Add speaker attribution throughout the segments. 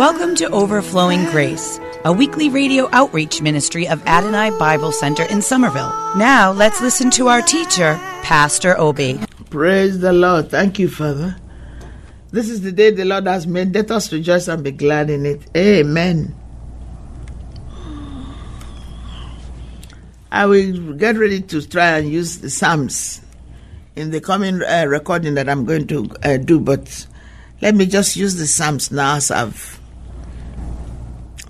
Speaker 1: Welcome to Overflowing Grace, a weekly radio outreach ministry of Adonai Bible Center in Somerville. Now let's listen to our teacher, Pastor Obi.
Speaker 2: Praise the Lord. Thank you, Father. This is the day the Lord has made. Let us rejoice and be glad in it. Amen. I will get ready to try and use the Psalms in the coming uh, recording that I'm going to uh, do, but let me just use the Psalms now as I've,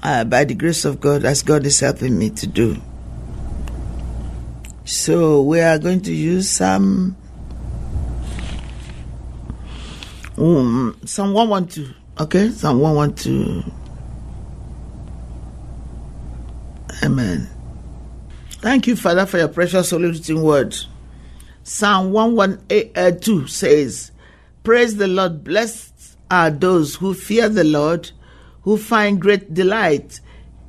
Speaker 2: uh, by the grace of God, as God is helping me to do. So we are going to use some um, Psalm 112. Okay, Psalm 112. Amen. Thank you, Father, for your precious written word. Psalm 112 says, Praise the Lord, blessed are those who fear the Lord, who find great delight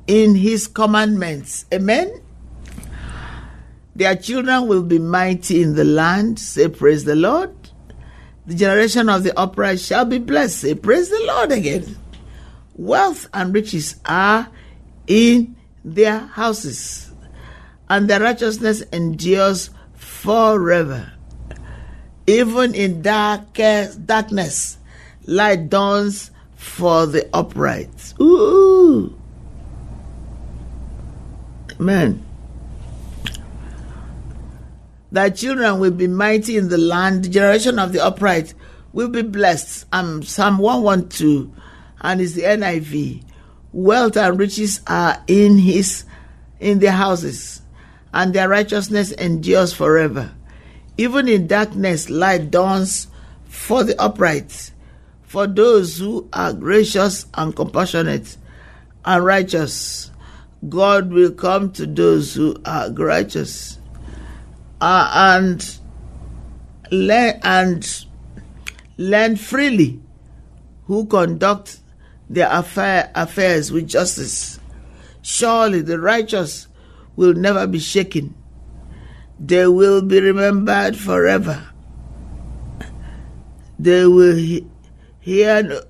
Speaker 2: in his commandments. Amen. Their children will be mighty in the land. Say, Praise the Lord. The generation of the upright shall be blessed. Say, Praise the Lord again. Wealth and riches are in their houses and their righteousness endures forever. Even in darkest darkness, light dawns for the upright. Ooh. Amen. Thy children will be mighty in the land. The generation of the upright will be blessed. Um, Psalm 112, and it's the NIV. Wealth and riches are in his in their houses and their righteousness endures forever. Even in darkness, light dawns for the upright, for those who are gracious and compassionate and righteous. God will come to those who are righteous uh, and learn and learn freely, who conduct their affair, affairs with justice. Surely the righteous will never be shaken. They will be remembered forever. They will he- hear, no,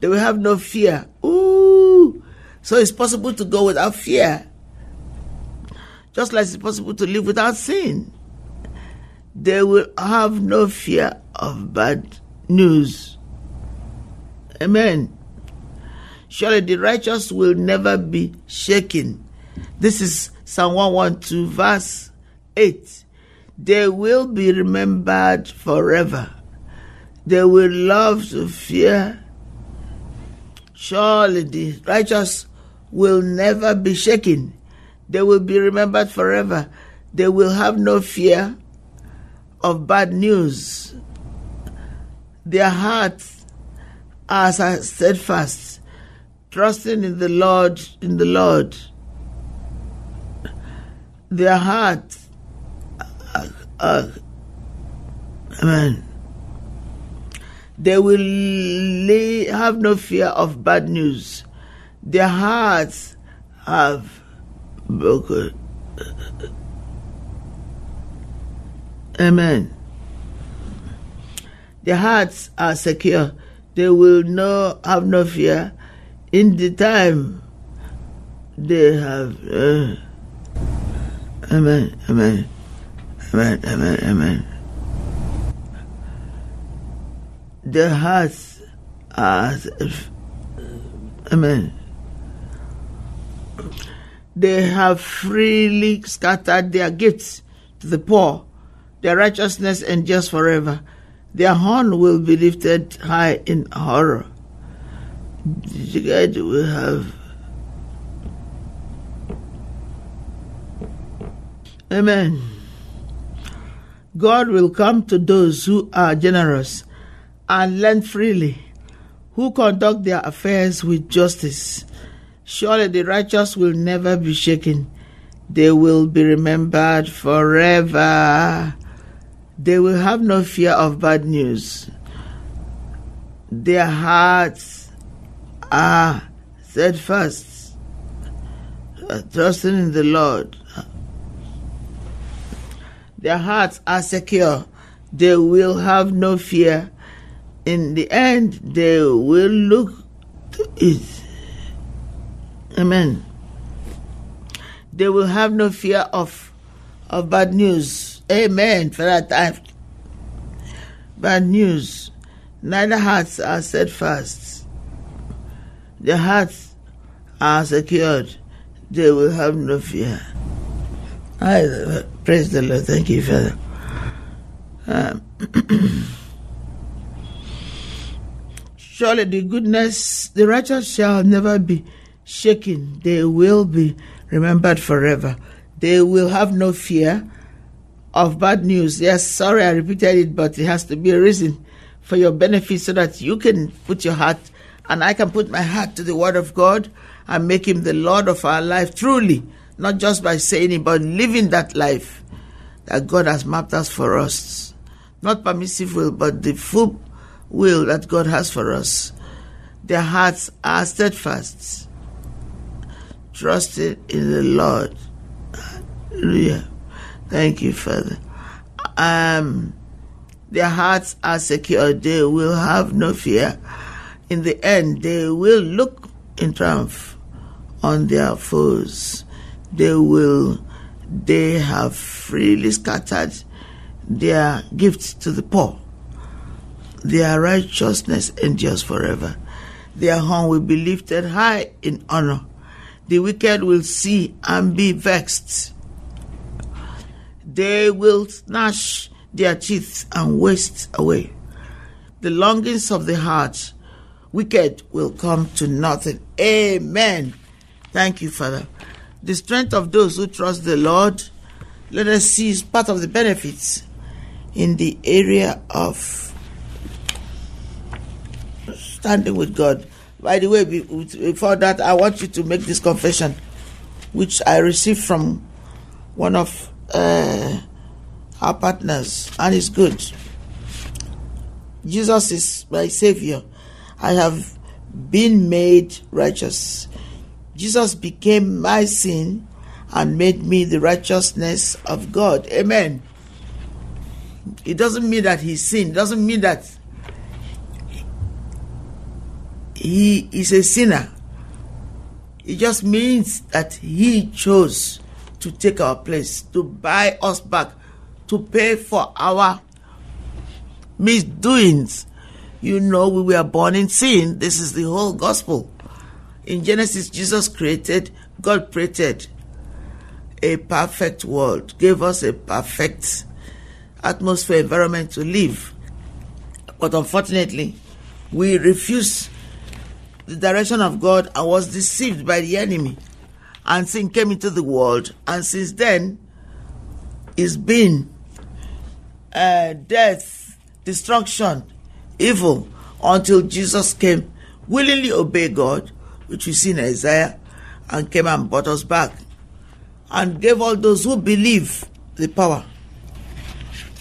Speaker 2: they will have no fear. Ooh! So it's possible to go without fear. Just like it's possible to live without sin. They will have no fear of bad news. Amen. Surely the righteous will never be shaken. This is Psalm 112, verse 8. They will be remembered forever. They will love to fear. Surely the righteous will never be shaken. They will be remembered forever. They will have no fear of bad news. Their hearts are steadfast, trusting in the Lord, in the Lord their hearts Uh, uh, amen. They will lay, have no fear of bad news. Their hearts have broken. Amen. Their hearts are secure. They will no have no fear in the time they have. Uh, Amen. Amen. Amen. Amen. Amen. Their hearts are. Amen. They have freely scattered their gifts to the poor. Their righteousness endures forever. Their horn will be lifted high in horror. The guide will have. Amen. God will come to those who are generous and lend freely, who conduct their affairs with justice. Surely the righteous will never be shaken. They will be remembered forever. They will have no fear of bad news. Their hearts are steadfast, trusting in the Lord. Their hearts are secure. They will have no fear. In the end, they will look to it. Amen. They will have no fear of, of bad news. Amen. For that time. Bad news. Neither hearts are steadfast. Their hearts are secured. They will have no fear. I praise the Lord. Thank you, Father. Um, surely the goodness, the righteous shall never be shaken. They will be remembered forever. They will have no fear of bad news. Yes, sorry I repeated it, but it has to be a reason for your benefit so that you can put your heart and I can put my heart to the word of God and make him the Lord of our life truly, not just by saying it, but living that life that God has mapped us for us. Not permissive will, but the full will that God has for us. Their hearts are steadfast, trusted in the Lord. Hallelujah. Thank you, Father. Um, their hearts are secure. They will have no fear. In the end, they will look in triumph on their foes. They will, they have freely scattered their gifts to the poor. Their righteousness endures forever. Their horn will be lifted high in honor. The wicked will see and be vexed. They will gnash their teeth and waste away. The longings of the heart, wicked will come to nothing. Amen. Thank you, Father. The strength of those who trust the Lord, let us see is part of the benefits in the area of standing with God. By the way, before that, I want you to make this confession, which I received from one of uh, our partners, and it's good. Jesus is my Savior. I have been made righteous. Jesus became my sin and made me the righteousness of God. Amen. It doesn't mean that he sinned. It doesn't mean that he is a sinner. It just means that he chose to take our place, to buy us back, to pay for our misdoings. You know, we were born in sin. This is the whole gospel. In Genesis, Jesus created, God created a perfect world, gave us a perfect atmosphere, environment to live. But unfortunately, we refused the direction of God and was deceived by the enemy. And sin came into the world, and since then, it's been uh, death, destruction, evil, until Jesus came, willingly obey God, which we see in Isaiah, and came and brought us back, and gave all those who believe the power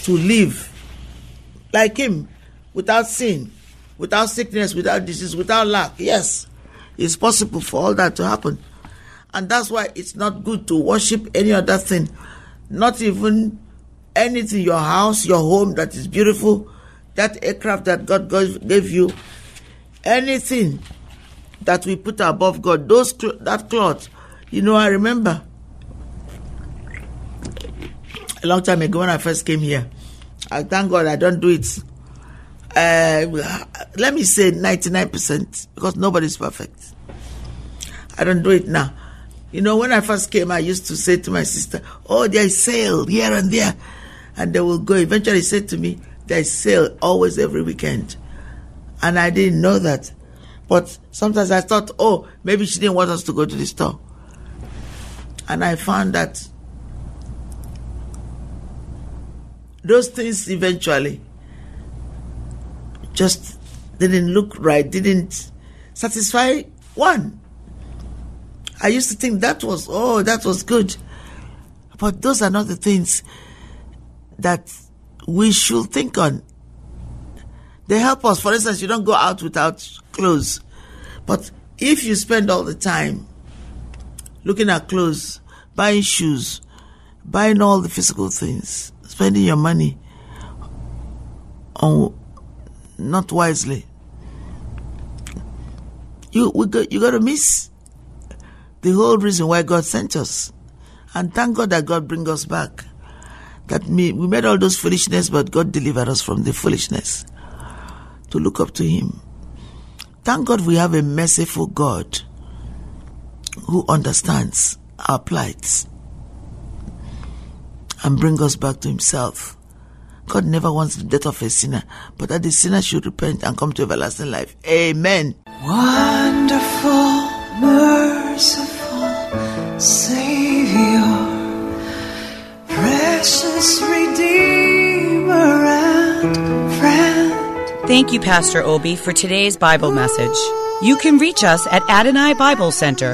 Speaker 2: to live like Him, without sin, without sickness, without disease, without lack. Yes, it's possible for all that to happen. And that's why it's not good to worship any other thing, not even anything, your house, your home that is beautiful, that aircraft that God gave you, anything that we put above God, those that cloth. You know, I remember a long time ago when I first came here. I thank God I don't do it. Uh, let me say 99% because nobody's perfect. I don't do it now. You know, when I first came, I used to say to my sister, Oh, there is sale here and there. And they will go. Eventually, said to me, There is sale always every weekend. And I didn't know that. But sometimes I thought, oh, maybe she didn't want us to go to the store. And I found that those things eventually just didn't look right, didn't satisfy one. I used to think that was, oh, that was good. But those are not the things that we should think on. They help us. For instance, you don't go out without clothes. But if you spend all the time looking at clothes, buying shoes, buying all the physical things, spending your money on not wisely, you we got, you got to miss the whole reason why God sent us. And thank God that God bring us back. That me, we made all those foolishness, but God delivered us from the foolishness to look up to Him. Thank God we have a merciful God who understands our plights and bring us back to Himself. God never wants the death of a sinner, but that the sinner should repent and come to everlasting life. Amen.
Speaker 3: Wonderful, merciful Savior, precious Redeemer and friend.
Speaker 1: Thank you, Pastor Obi, for today's Bible message. You can reach us at Adonai Bible Center,